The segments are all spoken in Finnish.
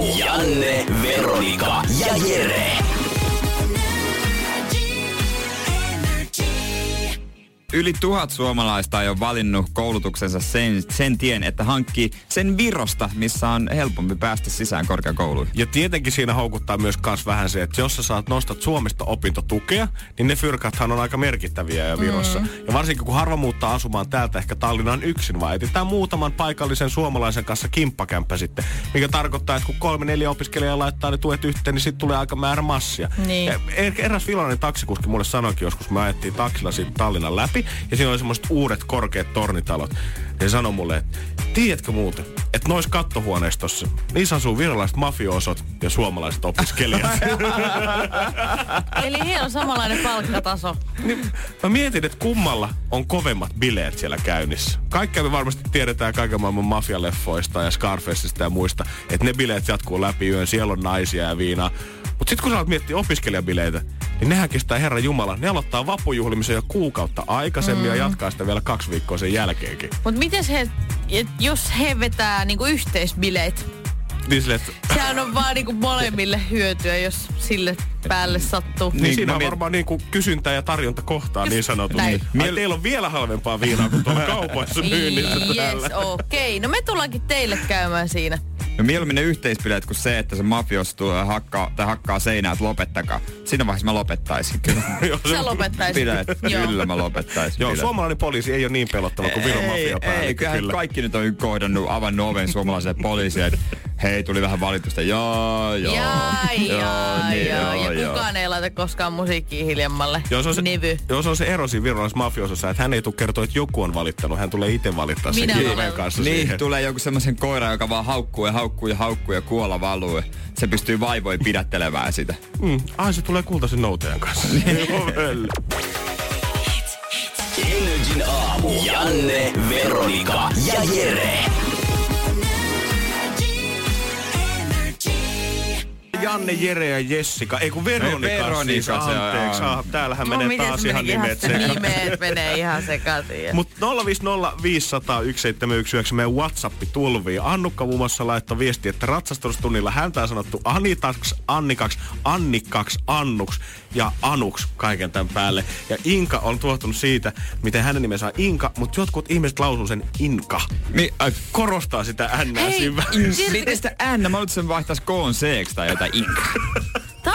Janne, Veronika ja Jere. Yli tuhat suomalaista on jo valinnut koulutuksensa sen, sen tien, että hankkii sen virosta, missä on helpompi päästä sisään korkeakouluun. Ja tietenkin siinä houkuttaa myös kas vähän se, että jos sä saat nostat Suomesta opintotukea, niin ne fyrkathan on aika merkittäviä ja Virossa. Mm. Ja varsinkin kun harva muuttaa asumaan täältä ehkä Tallinnan yksin, vaan etsitään muutaman paikallisen suomalaisen kanssa kimppakämppä sitten. Mikä tarkoittaa, että kun kolme neljä opiskelijaa laittaa ne tuet yhteen, niin sitten tulee aika määrä massia. Niin. Ja er- eräs vilainen taksikuski mulle sanoikin joskus, kun me ajettiin taksilla siitä Tallinnan läpi, ja siinä oli semmoiset uudet korkeat tornitalot. Ja sanoi mulle, että tiedätkö muuten, että noissa kattohuoneistossa, niissä asuu virolaiset mafioosot ja suomalaiset opiskelijat. Eli heillä on samanlainen palkkataso. niin, mä mietin, että kummalla on kovemmat bileet siellä käynnissä. Kaikkea me varmasti tiedetään kaiken maailman mafialeffoista ja Scarfaceista ja muista, että ne bileet jatkuu läpi yön, siellä on naisia ja viinaa. Mutta sitten kun sä alat miettiä opiskelijabileitä, niin nehän kestää Herran Jumala. Ne aloittaa vappujuhlimisen jo kuukautta aikaisemmin mm. ja jatkaa sitä vielä kaksi viikkoa sen jälkeenkin. Mutta miten he, et jos he vetää niinku yhteisbileet, Niin sille, että sehän on vaan niinku molemmille hyötyä, jos sille päälle sattuu. Niin, Niin, siinä mä on miet- varmaan niin kuin kysyntä ja tarjonta kohtaa niin sanotusti. näin. Ai, teillä on vielä halvempaa viinaa kuin tuolla kaupoissa myynnissä. Yes, okei. Okay. No me tullaankin teille käymään siinä. No mieluummin ne yhteispileet kuin se, että se mafios tulee hakkaa, tai hakkaa seinää, että lopettakaa. Siinä vaiheessa mä lopettaisin kyllä. Sä lopettaisit. Bileet, kyllä mä lopettaisin. Joo, bileet. suomalainen poliisi ei ole niin pelottava kuin Viron ei, ei, kyllähän kyllä. kaikki nyt on kohdannut, avannut oven suomalaiselle poliisille, hei, tuli vähän valitusta. Joo, joo. Jaa, joo, jaa, niin, joo. joo, Ja joo. kukaan ei laita koskaan musiikkia hiljemmalle. Joo, se on se, Nivy. joo, se on se ero siinä virolaisessa mafiosossa, että hän ei tule kertoa, että joku on valittanut. Hän tulee itse valittaa sen olen. kanssa Niin, siihen. tulee joku semmoisen koira, joka vaan haukkuu ja haukkuu ja haukkuu ja kuola valuu. Se pystyy vaivoin pidättelemään sitä. Mm. Ai, se tulee kultaisen noutajan kanssa. Joo, välillä. Energin aamu. Janne, Veronika ja Jere. Janne, Jere ja Jessica, ei kun Veronika, Veronika siis, se on, anteeksi. Ah, täällähän No, menee miten taas ihan nimet sekaisin. Nimet menee ihan sekaisin. Mutta 050501719 meidän WhatsApp tulvii. Annukka muun muassa laittoi viesti, että ratsastustunnilla häntä on sanottu Anitaks, Annikaksi, Annikkaksi, Annuks ja Anuks kaiken tämän päälle. Ja Inka on tuottunut siitä, miten hänen nimensä on Inka, mutta jotkut ihmiset lausuu sen Inka. Mi- ai, Korostaa sitä N Hei, siinä. Miten sitä N? Mä luulen, että sen vaihtaisi koon c tai jotain inka.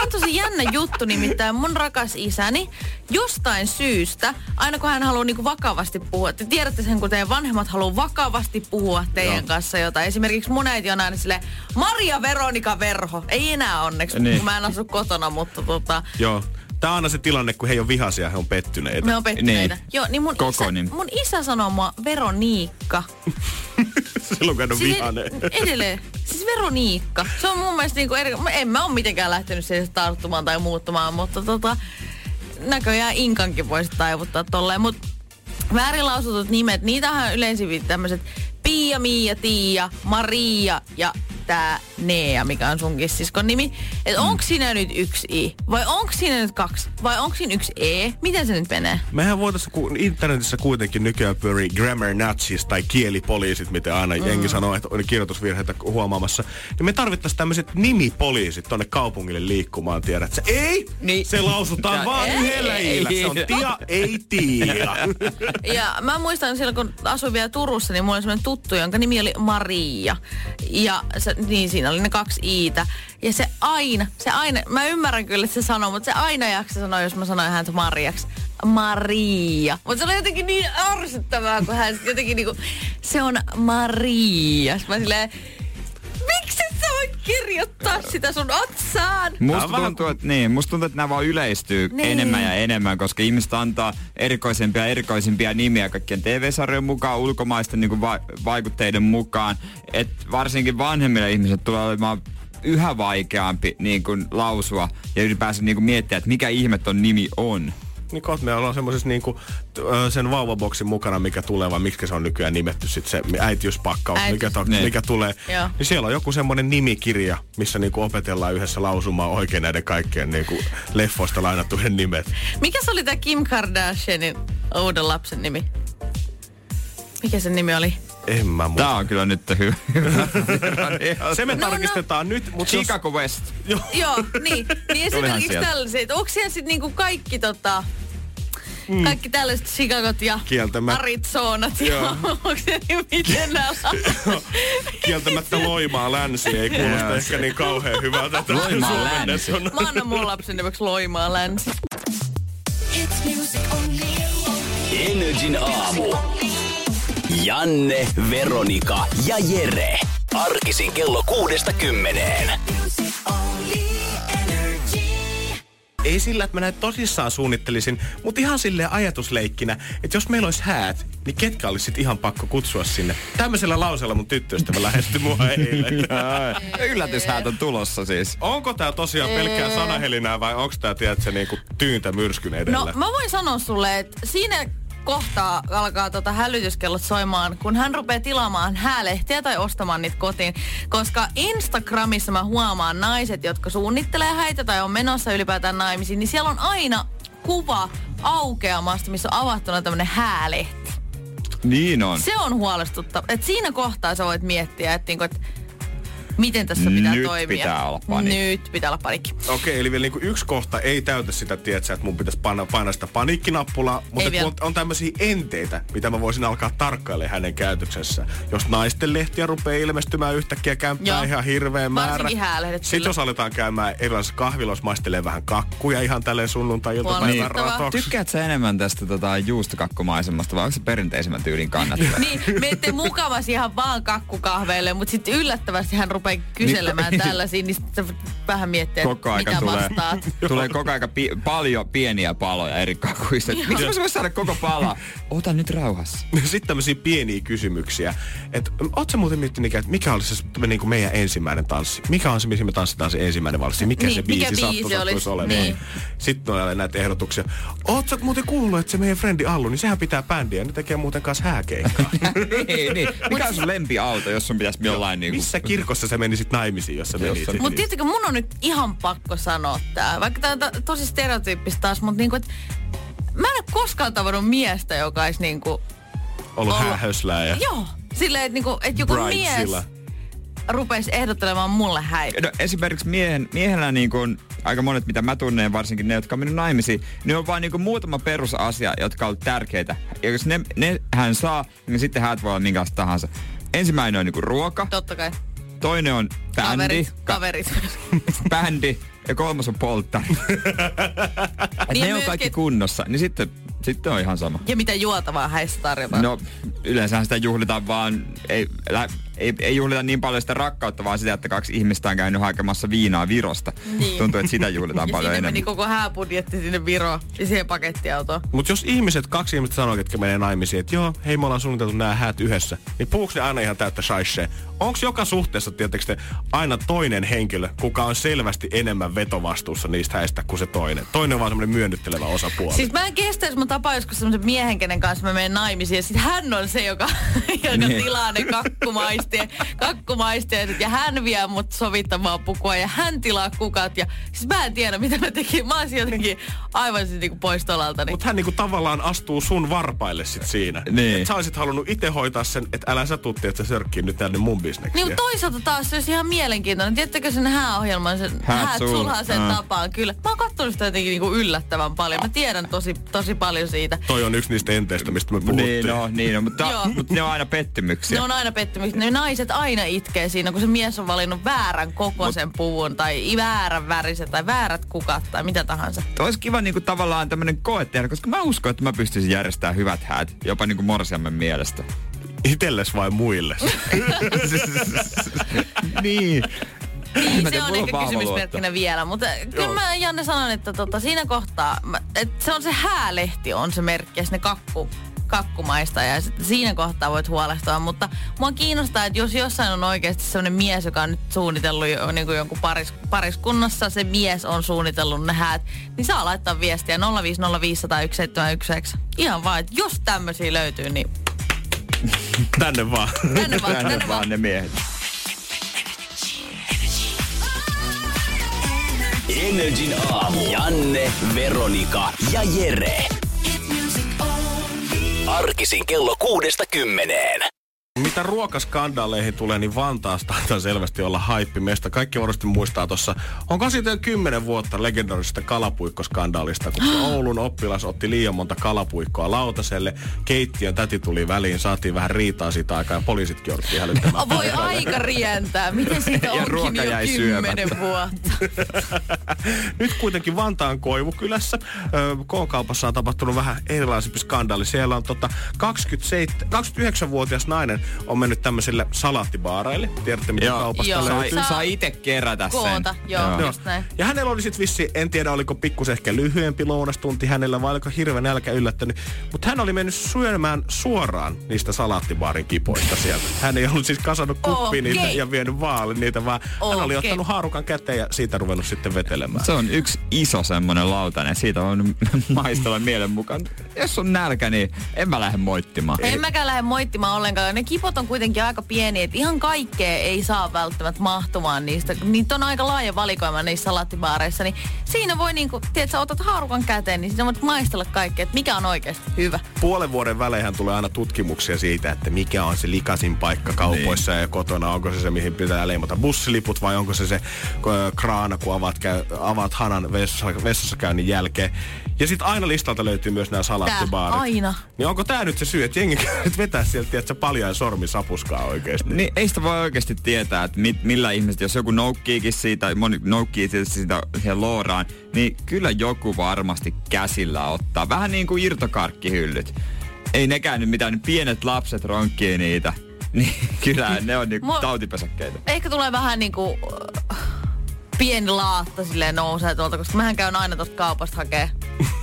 On tosi jännä juttu, nimittäin mun rakas isäni jostain syystä, aina kun hän haluaa niinku vakavasti puhua, te tiedätte sen, kun teidän vanhemmat haluaa vakavasti puhua teidän Joo. kanssa jotain. Esimerkiksi mun äiti on aina silleen, Maria Veronika Verho. Ei enää onneksi, Niin. kun mä en asu kotona, mutta tota, Joo. Tämä on aina se tilanne, kun he ei ole vihaisia, he on pettyneitä. me on pettyneitä. Niin. Joo, niin mun, Koko isä, mun isä sanoo mua Veroniikka. Silloin kun hän on Siis vihainen. ed- edelleen. Siis Veroniikka. Se on mun mielestä niinku eri... mä- En mä ole mitenkään lähtenyt siihen tarttumaan tai muuttumaan, mutta tota... Näköjään Inkankin voisi taivuttaa tolleen, mutta väärin lausutut nimet, niitähän yleensä tämmöiset Pia, Miia, Tiia, Maria ja tää Nea, mikä on sunkin siskon nimi. Et Mm. onko siinä nyt yksi I? Vai onko siinä nyt kaksi? Vai onko siinä yksi E? Miten se nyt menee? Mehän voitaisiin, kun internetissä kuitenkin nykyään pyörii grammar nutsis tai kielipoliisit, mitä aina mm. jengi sanoo, että on kirjoitusvirheitä huomaamassa. Niin me tarvittaisiin tämmöiset nimipoliisit tonne kaupungille liikkumaan, tiedät sä. Ei! Niin. Se lausutaan Ja- vaan ei. yhdellä iillä. Se on tia, ei tiia. Ja mä muistan silloin, kun asuin vielä Turussa, niin mulla oli semmoinen tuttu, jonka nimi oli Maria. Ja se, niin siinä oli ne kaksi iitä. Ja se aina, se aina, mä ymmärrän kyllä, että se sanoo, mutta se aina jaksa sanoa, jos mä sanoin häntä Mariaksi. Maria. Mutta se oli jotenkin niin ärsyttävää, kun hän jotenkin niinku, se on Maria. Mä silleen, voi kirjoittaa sitä sun otsaan. Musta tuntuu, että, niin, musta tuntuu, että nämä vaan yleistyy Niin. enemmän ja enemmän, koska ihmiset antaa erikoisempia ja erikoisimpia nimiä kaikkien TV-sarjojen mukaan, ulkomaisten niin kuin va- vaikutteiden mukaan. Et varsinkin vanhemmille ihmisille tulee olemaan yhä vaikeampi niin kuin, lausua ja ylipäänsä niin kuin, miettiä, että mikä ihme ton nimi on. Niin kohta me ollaan semmoisessa niinku, sen vauvaboksin mukana, mikä tulee, vai miksi se on nykyään nimetty sit se äitiyspakkaus, Äiti- mikä, to, Niin. mikä tulee. Joo. Niin siellä on joku semmoinen nimikirja, missä niinku opetellaan yhdessä lausumaan oikein näiden kaikkien niinku leffoista lainattujen nimet. Mikä se oli tää Kim Kardashianin uuden lapsen nimi? Mikä sen nimi oli? En mä muista. Tää on kyllä nyt hyvä. Se me No, no. tarkistetaan nyt, mutta jos... Chicago West. Joo, niin. Niin esimerkiksi sieltä. tällaiset. Onko siellä sitten niinku kaikki tota... Kaikki tällaiset Chicagot ja Kieltämättä. Arizonat ja onko se niin miten nämä Kieltämättä Loimaa länsi ei kuulosta Joo. ehkä niin kauhean hyvältä. Loimaa länsi. Mä annan mun lapsen nimeksi Loimaa länsi. Energin aamu. Janne, Veronika ja Jere. Arkisin kello kuudesta kymmeneen. Ei sillä, että mä näin tosissaan suunnittelisin, mutta ihan sille ajatusleikkinä, että jos meillä olisi häät, niin ketkä olisi sit ihan pakko kutsua sinne. Tämmöisellä lauseella mun tyttöystävä lähestyi mua eilen. Yllätyshäät on tulossa siis. Onko tää tosiaan pelkkää sanahelinää vai onko tää, tiedätkö, niinku tyyntä myrskyn edellä? No mä voin sanoa sulle, että siinä kohtaa alkaa tota hälytyskellot soimaan, kun hän rupeaa tilaamaan häälehtiä tai ostamaan niitä kotiin. Koska Instagramissa mä huomaan naiset, jotka suunnittelee häitä tai on menossa ylipäätään naimisiin, niin siellä on aina kuva aukeamasta, missä on avattuna tämmönen häälehti. Niin on. Se on huolestuttava. Et siinä kohtaa sä voit miettiä, että niinku, et miten tässä pitää Nyt toimia. pitää olla paniikki. Nyt pitää olla panikki. Okei, eli vielä niinku yksi kohta ei täytä sitä, tietsä, että mun pitäisi painaa, painaa sitä paniikkinappulaa, mutta vielä. on, on tämmöisiä enteitä, mitä mä voisin alkaa tarkkailemaan hänen käytöksessä. Jos naisten lehtiä rupeaa ilmestymään yhtäkkiä kämppää ihan hirveä määrä. Sitten kyllä. jos aletaan käymään erilaisissa kahviloissa, maistelee vähän kakkuja ihan tälleen sunnuntai-iltapäivän Huolestuttavaa. ratoksi. Tykkäätkö sä enemmän tästä tota, juustokakkumaisemasta vai onko se perinteisemmän tyylin kannattaja? Niin, menette mukavasti ihan vaan kakkukahveille, mutta sitten yllättävästi hän rupeaa kyselemään Niin, tällaisia, niin sitten sä vähän miettii, että koko aika mitä tulee, vastaat. tulee koko aika pi- paljon pieniä paloja eri kakuista. Miksi mä vois saada koko palaa? Ota nyt rauhassa. Sitten tämmöisiä pieniä kysymyksiä. Että ootko sä muuten miettinyt, että mikä olisi se niin kuin meidän ensimmäinen tanssi? Mikä on se, missä me tanssitaan se ensimmäinen valssi? Mikä Niin, se mikä biisi biisi sattuisi olisi? olemaan? Niin. Sitten on näitä ehdotuksia. Ootko sä muuten kuullut, että se meidän frendi Allu, niin sehän pitää bändiä. Ne tekee muuten kanssa hääkeikkaa. niin, niin. Mikä on sun lempiauto, jos sun pitäisi jollain niinku... Missä kirkossa sä menisit naimisiin, jos sä menisit? Jossa- niin? Mutta tiedättekö, mun on nyt ihan pakko sanoa tää. Vaikka tää on to- tosi stereotyyppistä taas, mutta niinku, et mä en ole koskaan tavannut miestä, joka olisi niinku... Ollut häähöslää ja... Joo, silleen, että niinku, et joku mies Bridesilla. rupeisi ehdottelemaan mulle häitä. No, esimerkiksi miehen, miehellä niin kuin, aika monet, mitä mä tunnen, varsinkin ne, jotka on mennyt naimisiin, niin on vain niin kuin muutama perusasia, jotka on tärkeitä. Ja jos ne, ne hän saa, niin sitten häät voi olla minkälaista tahansa. Ensimmäinen on niin kuin ruoka, Totta kai. Toinen on bändi, Kaverit, ka- kaverit. bändi ja kolmas on polttari. Niin ne on kaikki kunnossa, niin sitten, sitten on ihan sama. ja mitä juotavaa häissä tarjotaan. No, yleensä sitä juhlitaan vaan, ei, lä, ei, ei juhlita niin paljon sitä rakkautta, vaan sitä, että kaksi ihmistä on käynyt hakemassa viinaa Virosta. Niin. Tuntuu, että sitä juhlitaan ja paljon enemmän. meni koko hääbudjetti sinne Viroon ja siihen pakettiautoon. Mutta jos ihmiset, kaksi ihmistä sanoo, ketkä menee naimisiin, että joo, hei me ollaan suunniteltu nämä häät yhdessä, niin puhuuko ne aina ihan täyttä shaishea? Onko joka suhteessa, tietysti aina toinen henkilö, kuka on selvästi enemmän vetovastuussa niistä häistä kuin se toinen? Toinen on vaan semmoinen myönnyttelevä osapuoli. Siis mä en kestä, jos mä tapaan joskus semmoisen miehen, kenen kanssa mä menen naimisiin. Ja sit hän on se, joka, joka Niin. tilaa ne kakkumaistie, kakkumaisteet. Ja hän vie mut sovittamaan pukua ja hän tilaa kukat. Ja siis mä en tiedä, mitä mä tekin. Mä olisin jotenkin aivan siis niinku pois tolaltani. Mutta hän niinku tavallaan astuu sun varpaille sit siinä. Niin. Et sä olisit halunnut itse hoitaa sen, että älä sä tutti, että sä sörkkii nyt tänne mun bisneksiä. Niin, toisaalta taas se olisi ihan mielenkiintoinen. Tiedättekö sen hääohjelman, sen Häät häät sul- sulhasen Aa. tapaan? Kyllä. Mä oon kattonut sitä jotenkin niinku yllättävän paljon. Mä tiedän tosi, tosi paljon siitä. Toi on yksi niistä enteistä, mistä me puhuttiin. Niin, no, niin, no, mutta, mutta ne on aina pettymyksiä. Ne on aina pettymyksiä. Ne naiset aina itkee siinä, kun se mies on valinnut väärän kokoisen puvun tai väärän väriset tai väärät kukat tai mitä tahansa. Olisi kiva niinku tavallaan tämmönen koe tehdä, koska mä uskon, että mä pystyisin järjestämään hyvät häät, jopa niinku morsiamme mielestä. Itelles vai muille? niin. Niin, se on ehkä kysymysmerkkinä vielä, mutta kyllä mä Janne sanon, että tota, siinä kohtaa, että se on se häälehti on se merkki ja sinne kakku, kakkumaista ja sitten siinä kohtaa voit huolestua, mutta mua kiinnostaa, että jos jossain on oikeasti sellainen mies, joka on nyt suunnitellut jo, niin kuin jonkun paris, pariskunnassa, se mies on suunnitellut ne häät, niin saa laittaa viestiä 050501719. Ihan vaan, että jos tämmöisiä löytyy, niin Tänne vaan. tänne vaan, Tänne tänne vaan. vaan ne miehet. Energin aamu. Janne, Veronika ja Jere. Arkisin kello kuudesta kymmeneen. Mitä ruokaskandaleihin tulee, niin Vantaasta taitaa selvästi olla haippimesta. Kaikki varmasti muistaa tuossa, onko siitä jo kymmenen vuotta legendaarisesta kalapuikkoskandaalista, kun Oulun oppilas otti liian monta kalapuikkoa lautaselle. Keittiön täti tuli väliin, saatiin vähän riitaa siitä aikaa ja poliisitkin jouduttiin hälyttämään. Voi aika rientää. Miten siitä Ja onkin ruoka jo jäi kymmenen syömättä. vuotta? Nyt kuitenkin Vantaan Koivukylässä K-kaupassa on tapahtunut vähän erilaisempi skandaali. Siellä on tota 27, 29-vuotias nainen on mennyt tämmöisille salaattibaareille. Tiedätte, mitä Joo. kaupasta Joo. löytyy. Saa- saa itse kerätä sen. Koota, joo. Just näin. Ja hänellä oli sitten vissi, en tiedä oliko pikkus ehkä lyhyempi lounastunti hänellä vai oliko hirveän nälkä yllättänyt. Mutta hän oli mennyt syömään suoraan niistä salaattibaarin kipoista sieltä. Hän ei ollut siis kasannut kuppiin niitä Okei. ja vienyt vaali niitä, vaan hän oli ottanut haarukan käteen ja siitä ruvennut sitten vetelemään. Se on yksi iso semmonen lautanen. Siitä on maistella mielen mukaan. Jos on nälkä, niin en mä lähde moittimaan. En mäkään lähde moittimaan ollenkaan. Ne kipot on kuitenkin aika pieniä, että ihan kaikkea ei saa välttämättä mahtumaan niistä. Niitä on aika laaja valikoima niissä salaattibaareissa, niin siinä voi niinku, tiedät, sä otat haarukan käteen, niin siinä voit maistella kaikkea, että mikä on oikeasti hyvä. Puolen vuoden välein tulee aina tutkimuksia siitä, että mikä on se likasin paikka kaupoissa niin. ja kotona. Onko se se, mihin pitää leimata bussiliput vai onko se se kraana, kun avaat, käy, avaat hanan vessassa, vessassa käynnin jälkeen. Ja sitten aina listalta löytyy myös nämä salaattibaarit. Tää, aina. Niin onko tämä nyt se syy, että jengi käy nyt vetää sieltä, tiedätkö, paljon sormi sapuskaa oikeasti? Niin ei sitä voi oikeasti tietää, että mit, millä ihmiset, jos joku noukkiikin siitä, moni noukkii siitä, siitä siihen looraan, niin kyllä joku varmasti käsillä ottaa. Vähän niin kuin irtokarkkihyllyt. Ei nekään nyt mitään, niin pienet lapset ronkkii niitä. Niin kyllä ne on niinku Mua- tautipesäkkeitä. Ehkä tulee vähän niinku äh, pieni laatta silleen nousee tuolta, koska mähän käyn aina tuosta kaupasta hakee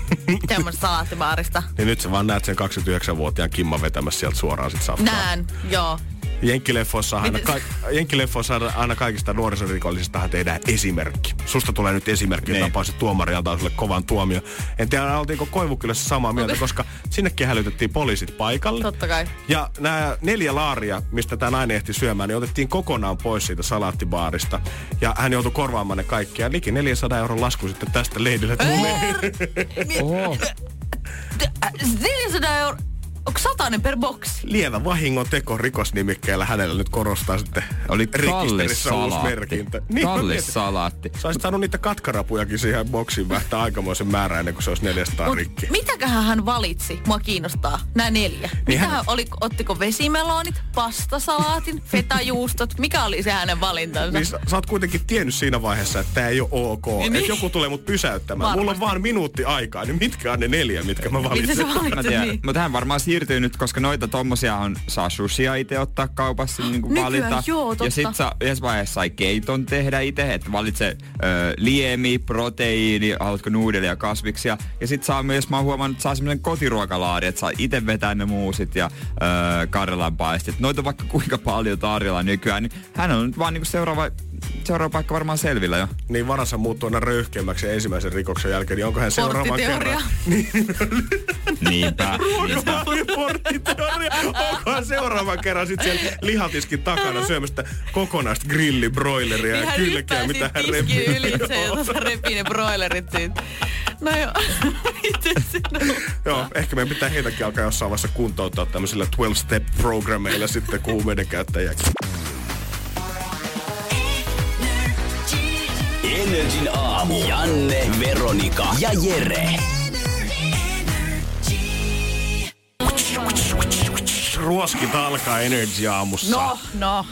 semmoista salaattibaarista. Niin nyt sä vaan näet sen 29-vuotiaan Kimman vetämässä sieltä suoraan sit safkaa. Näen, joo. Jenkkileffoissa aina, ka- Jenkkileffoissa aina kaikista nuorisorikollisista tehdään esimerkki. Susta tulee nyt esimerkki, Niin. niin. tapaisi tuomari antaa sulle kovan tuomio. En tiedä, oltiinko Koivukylässä samaa mieltä, koska sinnekin hälytettiin poliisit paikalle. Totta kai. Ja nämä neljä laaria, mistä tämä nainen ehti syömään, niin otettiin kokonaan pois siitä salaattibaarista. Ja hän joutui korvaamaan ne kaikki. Ja liki 400 euron lasku sitten tästä leidille tuli. Oho. 400 euroa. Onko satainen per boksi? Lievä vahingon teko rikosnimikkeellä hänellä nyt korostaa sitten Oli kallis salaatti. Niin, kallis salaatti. Sä olisit saanut niitä katkarapujakin siihen boksiin vähtää aikamoisen määrän ennen kuin se olisi 400 Mut rikki. mitäköhän hän valitsi? Mua kiinnostaa. Nämä neljä. Niin Mitä hän- oli, ottiko vesimelonit, pastasalaatin, fetajuustot? Mikä oli se hänen valintansa? Niin sä, sä oot kuitenkin tiennyt siinä vaiheessa, että tää ei ole ok. Niin. Että joku tulee mut pysäyttämään. Mulla on Varmasti. vaan minuutti aikaa, niin mitkä on ne neljä, mitkä mä Mitä valitsen? sä Mä valitsit? tiedän, Niin. mutta hän varmaan siirtyy nyt, koska noita tommosia on, saa sushia itse ottaa kaupassa niin kuin Nykyään, valita. joo, totta. ja sit saa, yhdessä vaiheessa sai keiton tehdä itse, että valitse ö, liemi, proteiini, haluatko nuudelia, kasviksia. Ja sit saa myös, mä oon huomannut, että saa semmonen kotiruokalaari, että saa itse vetää ne muusit ja ö, karjalanpaistit. Noita on vaikka kuinka paljon tarjolla nykyään, niin hän on nyt vaan niinku seuraava, seuraava paikka varmaan selvillä jo. Niin varansa muuttuu aina röyhkeämmäksi ensimmäisen rikoksen jälkeen, niin onko hän Porttiteoria. kerran? Niinpä. niinpä. Porttiteoria. Onko hän seuraavan kerran sitten siellä lihatiskin takana syömästä kokonaista grillibroileria ja kylkeä, mitä hän repii. ylitse ja tuossa repii ne broilerit siitä. No joo. Sinä? Joo, ehkä meidän pitää heitäkin alkaa jossain vaiheessa kuntouttaa tämmöisillä 12-step-programmeilla sitten kuumeiden käyttäjäksi. Energin aamu. Janne, Veronika ja Jere. Ruoskit alkaa Energy aamussa. No, no.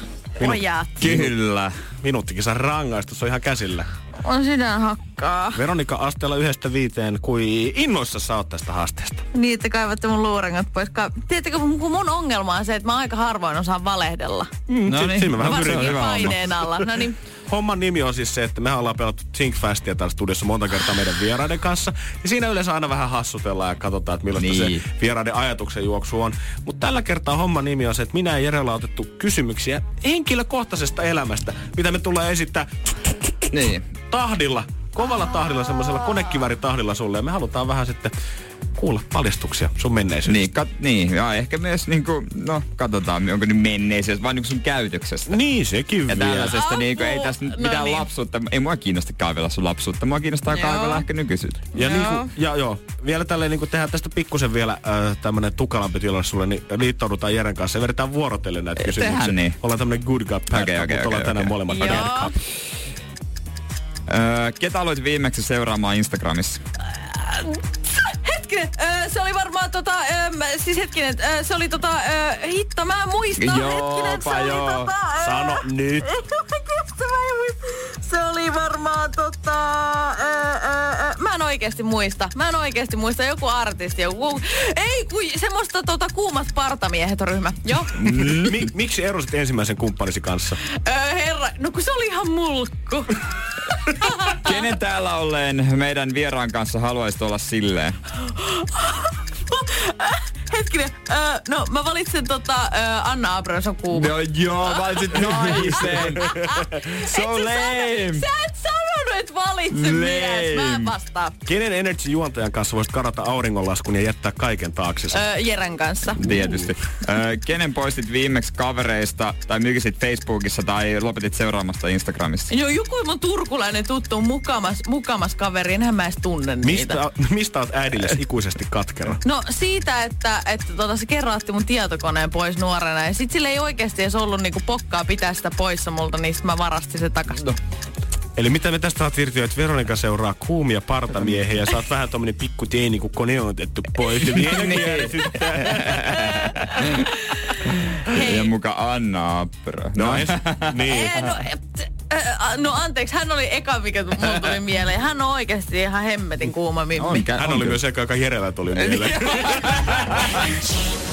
Pojat. Kyllä. Minuuttikin saa rangaistus, on ihan käsillä. On sydän hakkaa. Veronika asteella yhdestä viiteen, kui innoissa sä oot tästä haasteesta. Niin, että kaivatte mun luurangot pois. Ka- Tiedättekö, kun mun ongelma on se, että mä aika harvoin osaan valehdella. Mm, No si- niin. siinä mä vähän Varsinkin paineen alla. No niin, homman nimi on siis se, että me ollaan pelattu Thinkfastia täällä studiossa monta kertaa meidän vieraiden kanssa. Ja siinä yleensä aina vähän hassutellaan ja katsotaan, että millaista Niin. se vieraiden ajatuksen juoksu on. Mutta tällä kertaa homman nimi on se, että minä ja Jere ollaan otettu kysymyksiä henkilökohtaisesta elämästä, mitä me tulee esittää Niin. tahdilla, kovalla tahdilla, semmoisella konekiväritahdilla sulle. Ja me halutaan vähän sitten kuulla paljastuksia sun menneisyydestä. Niin, kat, niin, ja ehkä myös niinku, no katsotaan, onko nyt menneisyys vai niinku sun käytöksestä. Niin, sekin Ja vielä. tällaisesta niinku, ei Apua. tästä nyt No mitään niin. lapsuutta, ei mua kiinnosta kaivella sun lapsuutta, mua kiinnostaa Joo. kaivella ehkä nykyisyyttä. Ja, Joo. niinku, ja joo, vielä tälleen niinku tehdään tästä pikkusen vielä äh, tämmönen tukalampi tilanne sulle, niin liittoudutaan Jeren kanssa ja vedetään vuorotellen näitä Tehdään kysymyksiä. niin. Ollaan tämmönen good cup, bad cup, okei, mutta ollaan okei, tänään okei. molemmat bad cup. Öö, ketä aloit viimeksi seuraamaan Instagramissa? Hetkinen, ö, se oli varmaan tota, ö, siis hetkinen, ö, se oli tota, ö, hitto, mä en muista. Joopa, hetkinen, se oli joo. tota, ö, Sano nyt. Se oli varmaan tota... Ö, ö, ö, mä en oikeesti muista. Mä en oikeesti muista. Joku artisti. Joku, ei, kun semmoista tota, kuumat partamiehet ryhmä. Joo. Mi- miksi erosit ensimmäisen kumppanisi kanssa? Ö, herra, no kun se oli ihan mulkku. Kenen täällä olleen meidän vieraan kanssa haluaisit olla silleen? Hetkinen, ö, no mä valitsen tota ö, Anna Abrahamson kuuma. No joo, valitsit naisen. So lame. Sä et että valitse Lame. mies. Mä en vastaa. Kenen Energy-juontajan kanssa voisit karata auringonlaskun ja jättää kaiken taaksesi? Ö, Jeren kanssa. Tietysti. Öö, kenen poistit viimeksi kavereista tai mykisit Facebookissa tai lopetit seuraamasta Instagramissa? Joo, joku mun turkulainen tuttu mukamas, mukamas kaveri, enhän mä edes tunne niitä. Mistä, mistä oot äidilles ikuisesti katkera? No siitä, että, että tota, se kerraatti mun tietokoneen pois nuorena ja sit sillä ei oikeasti edes ollut niinku pokkaa pitää sitä poissa multa, niin sit mä varastin se takas. No. Eli mitä me tästä saat irti, että Veronika seuraa kuumia partamiehiä ja sä oot vähän tommonen pikku teini, kun kone on otettu pois. Niin. järsyttää. Ja muka Anna Abra. No, Nais. Niin. Ei, no, et, äh, no anteeksi, hän oli eka, mikä mulla tuli mieleen. Hän on oikeasti ihan hemmetin kuuma mimmi. on, Hän on oli kyllä. myös eka, joka Jerellä tuli mieleen.